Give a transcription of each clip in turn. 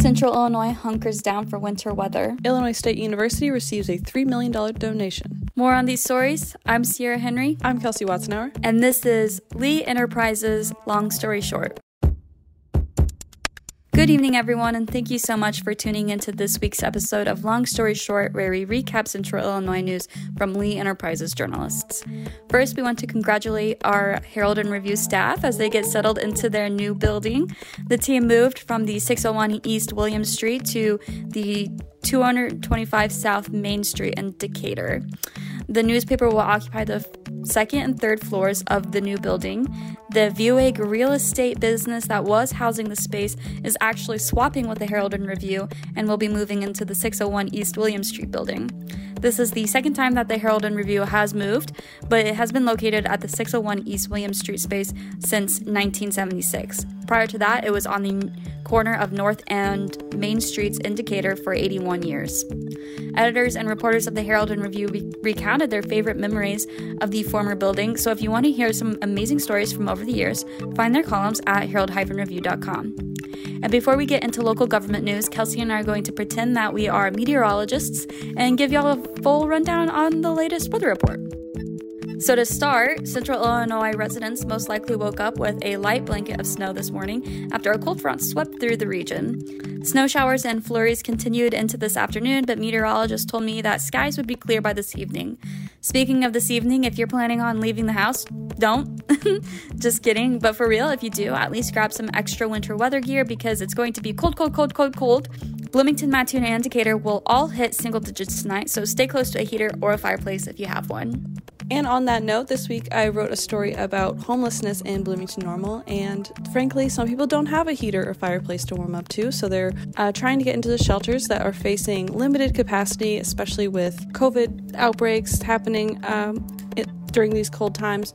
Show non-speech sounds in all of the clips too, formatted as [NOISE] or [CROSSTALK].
Central Illinois hunkers down for winter weather. Illinois State University receives a $3 million donation. More on these stories. I'm Sierra Henry. I'm Kelsey Watson And this is Lee Enterprises Long Story Short. Good evening, everyone, and thank you so much for tuning into this week's episode of Long Story Short, where we recap Central Illinois news from Lee Enterprises journalists. First, we want to congratulate our Herald and Review staff as they get settled into their new building. The team moved from the 601 East William Street to the 225 South Main Street in Decatur. The newspaper will occupy the second and third floors of the new building. The Vieweg real estate business that was housing the space is actually swapping with the Herald and Review and will be moving into the 601 East William Street building. This is the second time that the Herald and Review has moved, but it has been located at the 601 East William Street space since 1976. Prior to that, it was on the corner of North and Main Streets in Decatur for 81 years. Editors and reporters of the Herald and Review re- recounted their favorite memories of the former building, so if you want to hear some amazing stories from over the years, find their columns at herald-review.com. And before we get into local government news, Kelsey and I are going to pretend that we are meteorologists and give y'all a full rundown on the latest weather report. So, to start, central Illinois residents most likely woke up with a light blanket of snow this morning after a cold front swept through the region. Snow showers and flurries continued into this afternoon, but meteorologists told me that skies would be clear by this evening. Speaking of this evening, if you're planning on leaving the house, don't. [LAUGHS] Just kidding. But for real, if you do, at least grab some extra winter weather gear because it's going to be cold, cold, cold, cold, cold. Bloomington, Mattoon, and Decatur will all hit single digits tonight, so stay close to a heater or a fireplace if you have one. And on that note, this week I wrote a story about homelessness in Bloomington Normal. And frankly, some people don't have a heater or fireplace to warm up to, so they're uh, trying to get into the shelters that are facing limited capacity, especially with COVID outbreaks happening um, it, during these cold times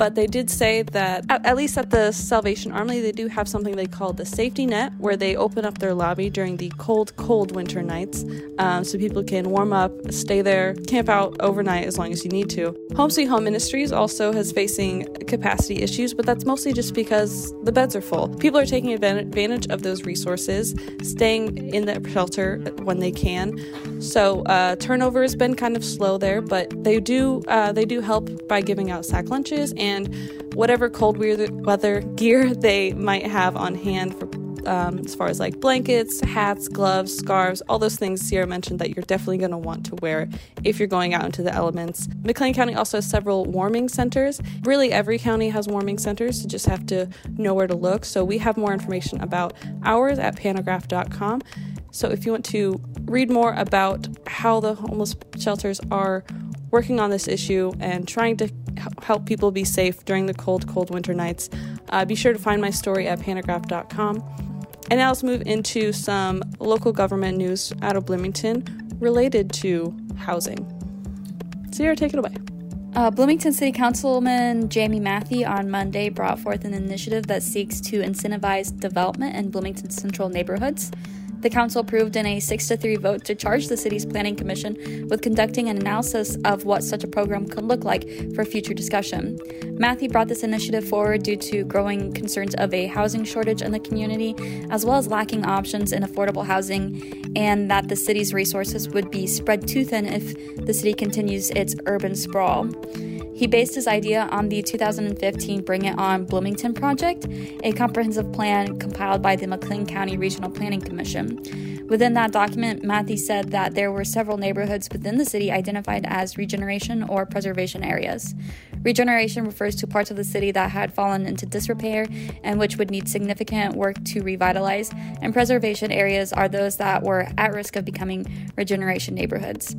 but they did say that at, least at the Salvation Army, they do have something they call the safety net, where they open up their lobby during the cold, cold winter nights, um, so people can warm up, stay there, camp out overnight as long as you need to. Home Sweet Home Ministries also has facing capacity issues, but that's mostly just because the beds are full. People are taking advantage of those resources, staying in the shelter when they can. So uh, turnover has been kind of slow there, but they do uh, they do help by giving out sack lunches and and whatever cold weather gear they might have on hand for um, as far as like blankets, hats, gloves, scarves, all those things Sierra mentioned that you're definitely going to want to wear if you're going out into the elements. McLean County also has several warming centers. Really, every county has warming centers. You just have to know where to look. So we have more information about ours at pantagraph.com. So if you want to read more about how the homeless shelters are working on this issue and trying to help people be safe during the cold, cold winter nights. Uh, be sure to find my story at pantagraph.com. And now let's move into some local government news out of Bloomington related to housing. Sierra, take it away. Uh, Bloomington City Councilman Jamie Mathy on Monday brought forth an initiative that seeks to incentivize development in Bloomington Central neighborhoods. The council approved in a 6 to 3 vote to charge the city's planning commission with conducting an analysis of what such a program could look like for future discussion. Mathy brought this initiative forward due to growing concerns of a housing shortage in the community, as well as lacking options in affordable housing, and that the city's resources would be spread too thin if the city continues its urban sprawl. He based his idea on the 2015 Bring It On Bloomington project, a comprehensive plan compiled by the McLean County Regional Planning Commission. Within that document, Mathy said that there were several neighborhoods within the city identified as regeneration or preservation areas. Regeneration refers to parts of the city that had fallen into disrepair and which would need significant work to revitalize, and preservation areas are those that were at risk of becoming regeneration neighborhoods.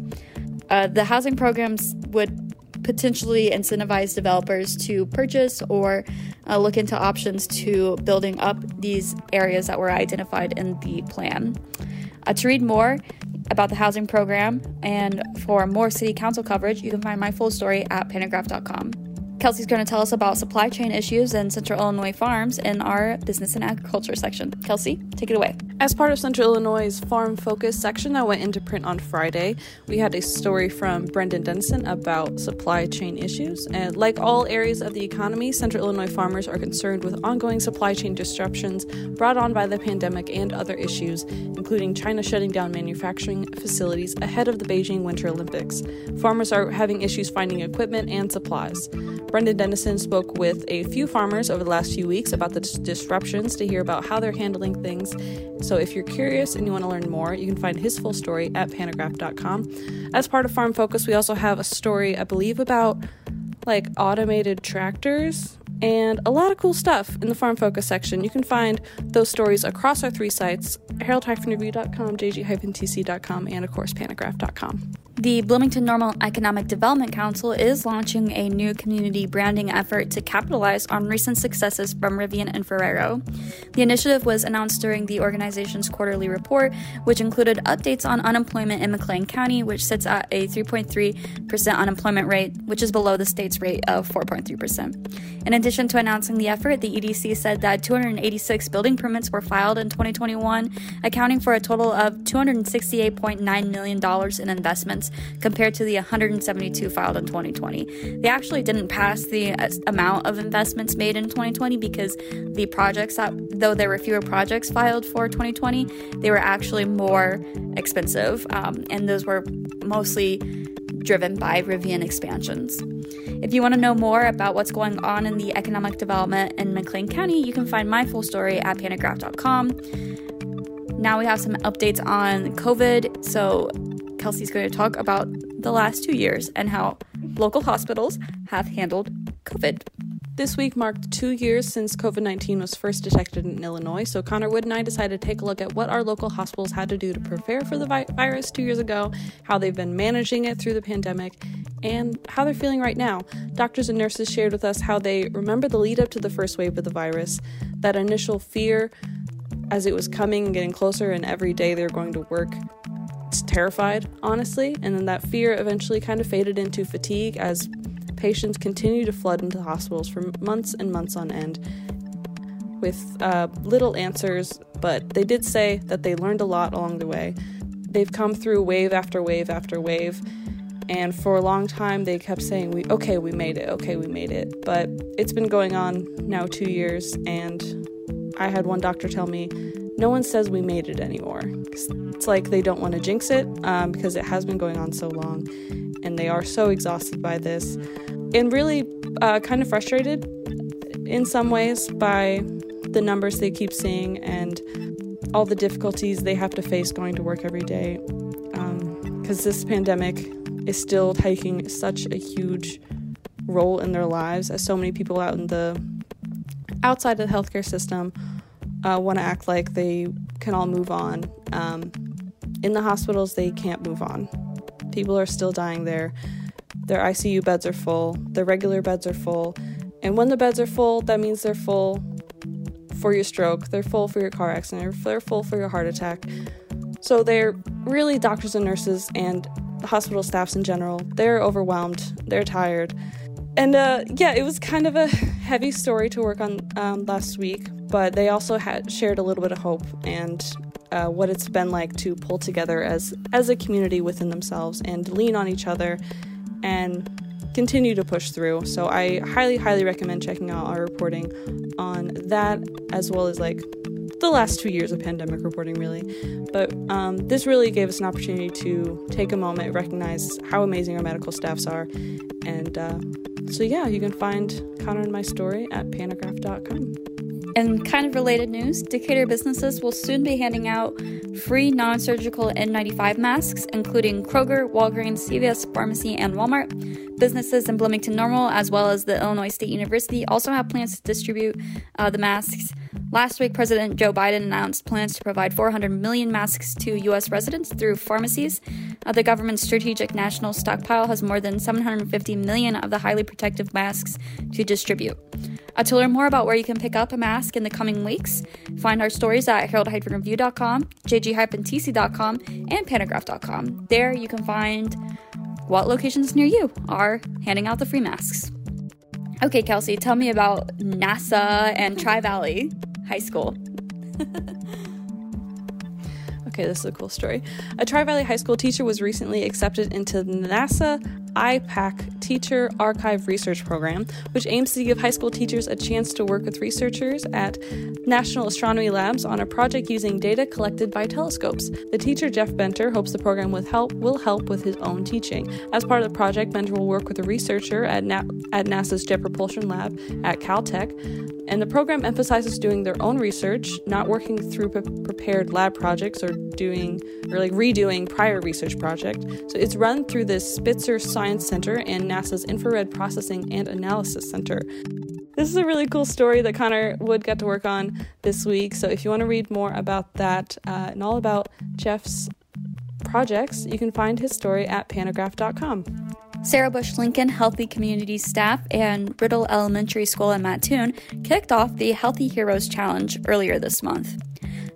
Uh, the housing programs would potentially incentivize developers to purchase or uh, look into options to building up these areas that were identified in the plan. Uh, to read more about the housing program and for more city council coverage, you can find my full story at pantagraph.com. Kelsey's going to tell us about supply chain issues in Central Illinois farms in our business and agriculture section. Kelsey, take it away. As part of Central Illinois' Farm Focus section that went into print on Friday, we had a story from Brendan Dennison about supply chain issues. And like all areas of the economy, Central Illinois farmers are concerned with ongoing supply chain disruptions brought on by the pandemic and other issues, including China shutting down manufacturing facilities ahead of the Beijing Winter Olympics. Farmers are having issues finding equipment and supplies. Brendan Dennison spoke with a few farmers over the last few weeks about the disruptions to hear about how they're handling things. So if you're curious and you want to learn more, you can find his full story at pantagraph.com. As part of Farm Focus, we also have a story, I believe, about like automated tractors and a lot of cool stuff in the Farm Focus section. You can find those stories across our three sites herald-review.com, jg-tc.com, and of course, pantagraph.com. The Bloomington Normal Economic Development Council is launching a new community branding effort to capitalize on recent successes from Rivian and Ferrero. The initiative was announced during the organization's quarterly report, which included updates on unemployment in McLean County, which sits at a 3.3% unemployment rate, which is below the state's rate of 4.3%. In addition to announcing the effort, the EDC said that 286 building permits were filed in 2021, accounting for a total of $268.9 million in investments compared to the 172 filed in 2020. They actually didn't pass the uh, amount of investments made in 2020 because the projects that, though there were fewer projects filed for 2020, they were actually more expensive, um, and those were mostly driven by Rivian expansions. If you want to know more about what's going on in the economic development in McLean County, you can find my full story at pantagraph.com. Now we have some updates on COVID. So Kelsey's going to talk about the last two years and how local hospitals have handled COVID. This week marked two years since COVID 19 was first detected in Illinois, so Connor Wood and I decided to take a look at what our local hospitals had to do to prepare for the vi- virus two years ago, how they've been managing it through the pandemic, and how they're feeling right now. Doctors and nurses shared with us how they remember the lead up to the first wave of the virus, that initial fear as it was coming and getting closer, and every day they were going to work terrified, honestly, and then that fear eventually kind of faded into fatigue as patients continued to flood into hospitals for months and months on end with uh, little answers, but they did say that they learned a lot along the way. They've come through wave after wave after wave, and for a long time they kept saying, "We okay, we made it. Okay, we made it." But it's been going on now 2 years and I had one doctor tell me, "No one says we made it anymore." It's like they don't want to jinx it um, because it has been going on so long and they are so exhausted by this and really uh, kind of frustrated in some ways by the numbers they keep seeing and all the difficulties they have to face going to work every day because um, this pandemic is still taking such a huge role in their lives as so many people out in the outside of the healthcare system uh, want to act like they can all move on um, in the hospitals, they can't move on. People are still dying there. Their ICU beds are full, their regular beds are full. And when the beds are full, that means they're full for your stroke, they're full for your car accident, they're full for your heart attack. So they're really doctors and nurses and hospital staffs in general. They're overwhelmed, they're tired. And uh, yeah, it was kind of a [LAUGHS] heavy story to work on um, last week, but they also had shared a little bit of hope and uh, what it's been like to pull together as as a community within themselves and lean on each other and continue to push through. So I highly, highly recommend checking out our reporting on that as well as like the last two years of pandemic reporting, really. But um, this really gave us an opportunity to take a moment, recognize how amazing our medical staffs are. And uh, so, yeah, you can find Connor and my story at pantagraph.com. In kind of related news, Decatur businesses will soon be handing out free non surgical N95 masks, including Kroger, Walgreens, CVS Pharmacy, and Walmart. Businesses in Bloomington Normal, as well as the Illinois State University, also have plans to distribute uh, the masks. Last week, President Joe Biden announced plans to provide 400 million masks to U.S. residents through pharmacies. Uh, the government's strategic national stockpile has more than 750 million of the highly protective masks to distribute. Uh, to learn more about where you can pick up a mask in the coming weeks, find our stories at herald-review.com, jg-tc.com, and pantagraph.com. There you can find what locations near you are handing out the free masks. Okay, Kelsey, tell me about NASA and Tri Valley High School. [LAUGHS] Okay, this is a cool story. A Tri Valley High School teacher was recently accepted into NASA IPAC Teacher Archive Research Program, which aims to give high school teachers a chance to work with researchers at National Astronomy Labs on a project using data collected by telescopes. The teacher, Jeff Benter, hopes the program will help, will help with his own teaching. As part of the project, Benter will work with a researcher at, Na- at NASA's Jet Propulsion Lab at Caltech and the program emphasizes doing their own research, not working through pre- prepared lab projects or doing or like redoing prior research project. So it's run through the Spitzer Science Center and NASA's Infrared Processing and Analysis Center. This is a really cool story that Connor Wood got to work on this week. So if you want to read more about that uh, and all about Jeff's projects, you can find his story at pantagraph.com. Sarah Bush Lincoln Healthy Communities staff and Riddle Elementary School in Mattoon kicked off the Healthy Heroes Challenge earlier this month.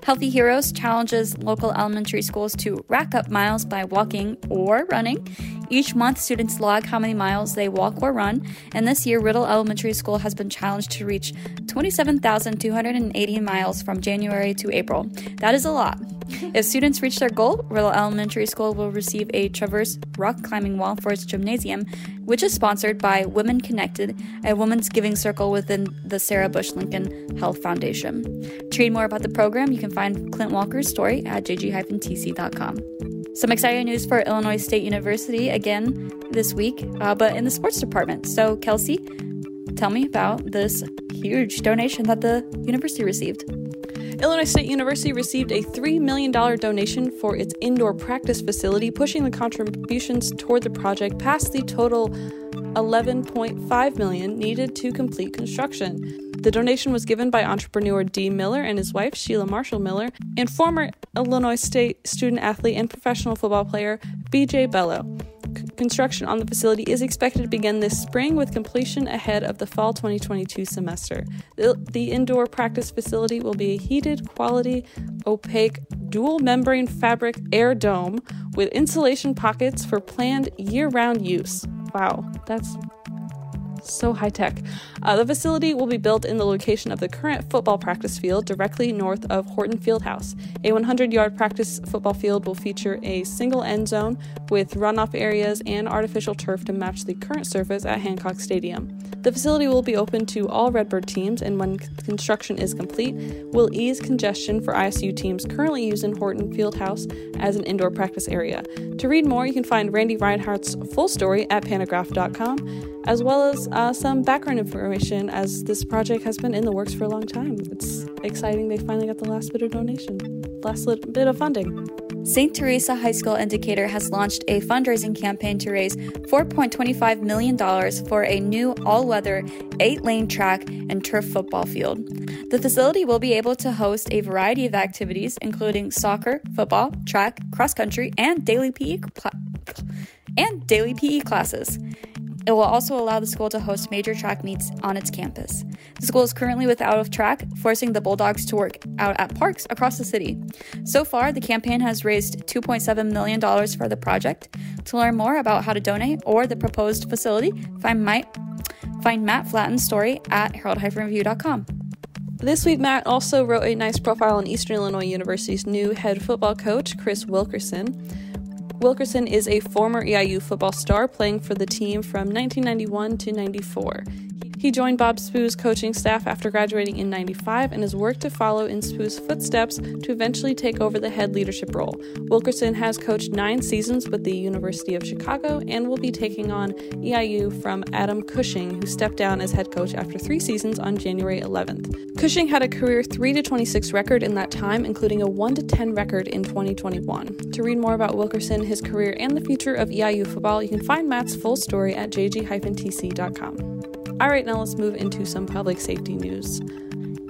Healthy Heroes challenges local elementary schools to rack up miles by walking or running. Each month, students log how many miles they walk or run, and this year, Riddle Elementary School has been challenged to reach 27,280 miles from January to April. That is a lot. [LAUGHS] If students reach their goal, Riddle Elementary School will receive a Traverse rock climbing wall for its gymnasium, which is sponsored by Women Connected, a women's giving circle within the Sarah Bush Lincoln Health Foundation. To read more about the program, you can find Clint Walker's story at jg-tc.com. Some exciting news for Illinois State University again this week, uh, but in the sports department. So, Kelsey, tell me about this huge donation that the university received. Illinois State University received a $3 million donation for its indoor practice facility, pushing the contributions toward the project past the total 11.5 million needed to complete construction. The donation was given by entrepreneur Dee Miller and his wife, Sheila Marshall Miller, and former Illinois State student athlete and professional football player BJ Bello. Construction on the facility is expected to begin this spring with completion ahead of the fall 2022 semester. The, the indoor practice facility will be a heated, quality, opaque, dual membrane fabric air dome with insulation pockets for planned year round use. Wow, that's so high tech. Uh, the facility will be built in the location of the current football practice field directly north of Horton Fieldhouse. A 100 yard practice football field will feature a single end zone with runoff areas and artificial turf to match the current surface at Hancock Stadium. The facility will be open to all Redbird teams, and when construction is complete, will ease congestion for ISU teams currently using Horton Fieldhouse as an indoor practice area. To read more, you can find Randy Reinhardt's full story at pantagraph.com, as well as uh, some background information as this project has been in the works for a long time. It's exciting they finally got the last bit of donation, last little bit of funding. St. Teresa High School in Decatur has launched a fundraising campaign to raise $4.25 million for a new all weather, eight lane track and turf football field. The facility will be able to host a variety of activities, including soccer, football, track, cross country, and daily PE, and daily PE classes. It will also allow the school to host major track meets on its campus. The school is currently without of track, forcing the Bulldogs to work out at parks across the city. So far, the campaign has raised $2.7 million for the project. To learn more about how to donate or the proposed facility, find, my, find Matt Flatten's story at herald-review.com. This week, Matt also wrote a nice profile on Eastern Illinois University's new head football coach, Chris Wilkerson. Wilkerson is a former EIU football star playing for the team from 1991 to 94. He joined Bob Spoo's coaching staff after graduating in 95 and has worked to follow in Spoo's footsteps to eventually take over the head leadership role. Wilkerson has coached nine seasons with the University of Chicago and will be taking on EIU from Adam Cushing, who stepped down as head coach after three seasons on January 11th. Cushing had a career 3 26 record in that time, including a 1 10 record in 2021. To read more about Wilkerson, his career, and the future of EIU football, you can find Matt's full story at jg-tc.com. All right, now let's move into some public safety news.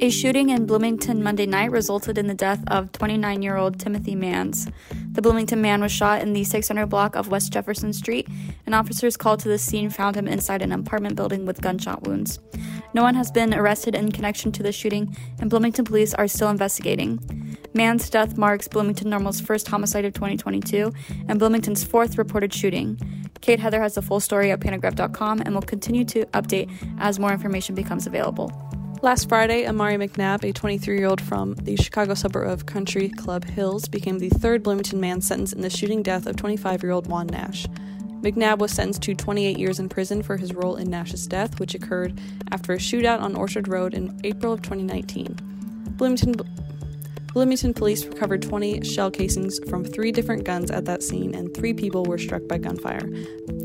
A shooting in Bloomington Monday night resulted in the death of 29 year old Timothy Mans. The Bloomington man was shot in the 600 block of West Jefferson Street, and officers called to the scene found him inside an apartment building with gunshot wounds. No one has been arrested in connection to the shooting, and Bloomington police are still investigating. Mans' death marks Bloomington Normal's first homicide of 2022 and Bloomington's fourth reported shooting. Kade Heather has the full story at pantagraph.com and will continue to update as more information becomes available. Last Friday, Amari McNabb, a 23 year old from the Chicago suburb of Country Club Hills, became the third Bloomington man sentenced in the shooting death of 25 year old Juan Nash. McNabb was sentenced to 28 years in prison for his role in Nash's death, which occurred after a shootout on Orchard Road in April of 2019. Bloomington Bloomington police recovered 20 shell casings from three different guns at that scene, and three people were struck by gunfire.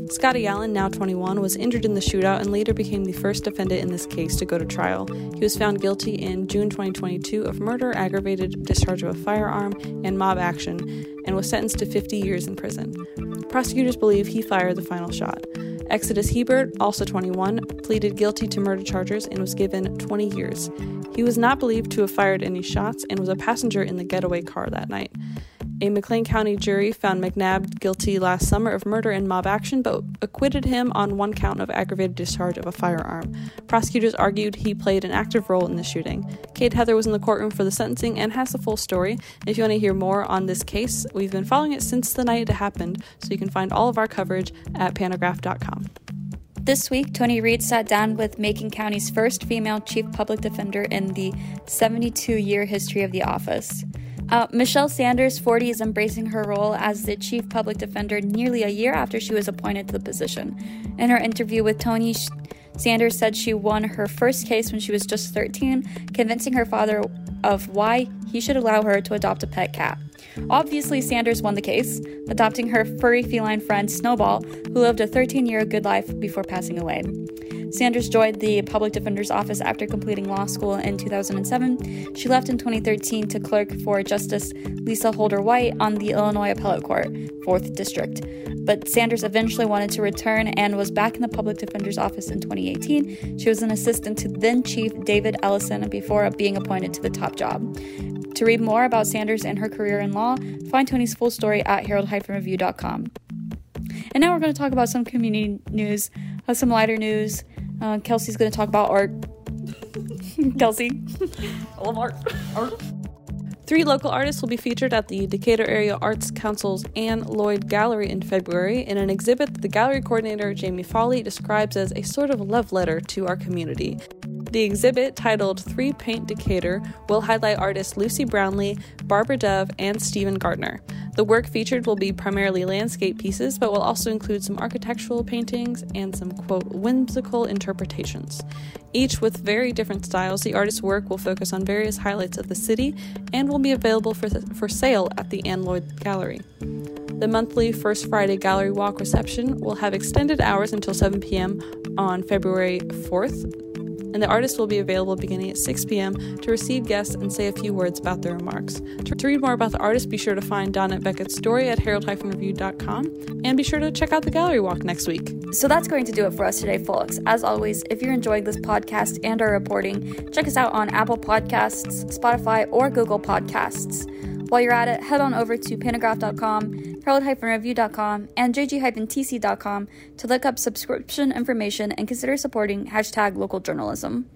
Scotty Allen, now 21, was injured in the shootout and later became the first defendant in this case to go to trial. He was found guilty in June 2022 of murder, aggravated discharge of a firearm, and mob action, and was sentenced to 50 years in prison. Prosecutors believe he fired the final shot. Exodus Hebert, also 21, pleaded guilty to murder charges and was given 20 years. He was not believed to have fired any shots and was a passenger in the getaway car that night. A McLean County jury found McNabb guilty last summer of murder and mob action, but acquitted him on one count of aggravated discharge of a firearm. Prosecutors argued he played an active role in the shooting. Kade Heather was in the courtroom for the sentencing and has the full story. If you want to hear more on this case, we've been following it since the night it happened, so you can find all of our coverage at pantagraph.com. This week, Tony Reid sat down with Macon County's first female chief public defender in the 72 year history of the office. Uh, Michelle Sanders, 40, is embracing her role as the chief public defender nearly a year after she was appointed to the position. In her interview with Tony, Sanders said she won her first case when she was just 13, convincing her father of why he should allow her to adopt a pet cat. Obviously, Sanders won the case, adopting her furry feline friend Snowball, who lived a 13 year good life before passing away. Sanders joined the public defender's office after completing law school in 2007. She left in 2013 to clerk for Justice Lisa Holder White on the Illinois Appellate Court, 4th District. But Sanders eventually wanted to return and was back in the public defender's office in 2018. She was an assistant to then Chief David Ellison before being appointed to the top job. To read more about Sanders and her career in law, find Tony's full story at herald-review.com. And now we're going to talk about some community news, uh, some lighter news. Uh, Kelsey's going to talk about art. [LAUGHS] Kelsey. I love art. Art. Three local artists will be featured at the Decatur Area Arts Council's Anne Lloyd Gallery in February in an exhibit that the gallery coordinator Jamie Foley describes as a sort of love letter to our community. The exhibit, titled Three Paint Decatur, will highlight artists Lucy Brownlee, Barbara Dove, and Stephen Gardner. The work featured will be primarily landscape pieces, but will also include some architectural paintings and some, quote, whimsical interpretations. Each with very different styles, the artist's work will focus on various highlights of the city and will be available for, th- for sale at the Anne Lloyd Gallery. The monthly First Friday Gallery Walk reception will have extended hours until 7 p.m. on February 4th, and the artist will be available beginning at 6 p.m. to receive guests and say a few words about their remarks. To, to read more about the artist, be sure to find Donette Beckett's story at herald-review.com and be sure to check out the gallery walk next week. So that's going to do it for us today, folks. As always, if you're enjoying this podcast and our reporting, check us out on Apple Podcasts, Spotify, or Google Podcasts. While you're at it, head on over to pantagraph.com, herald-review.com, and jg-tc.com to look up subscription information and consider supporting hashtag local journalism.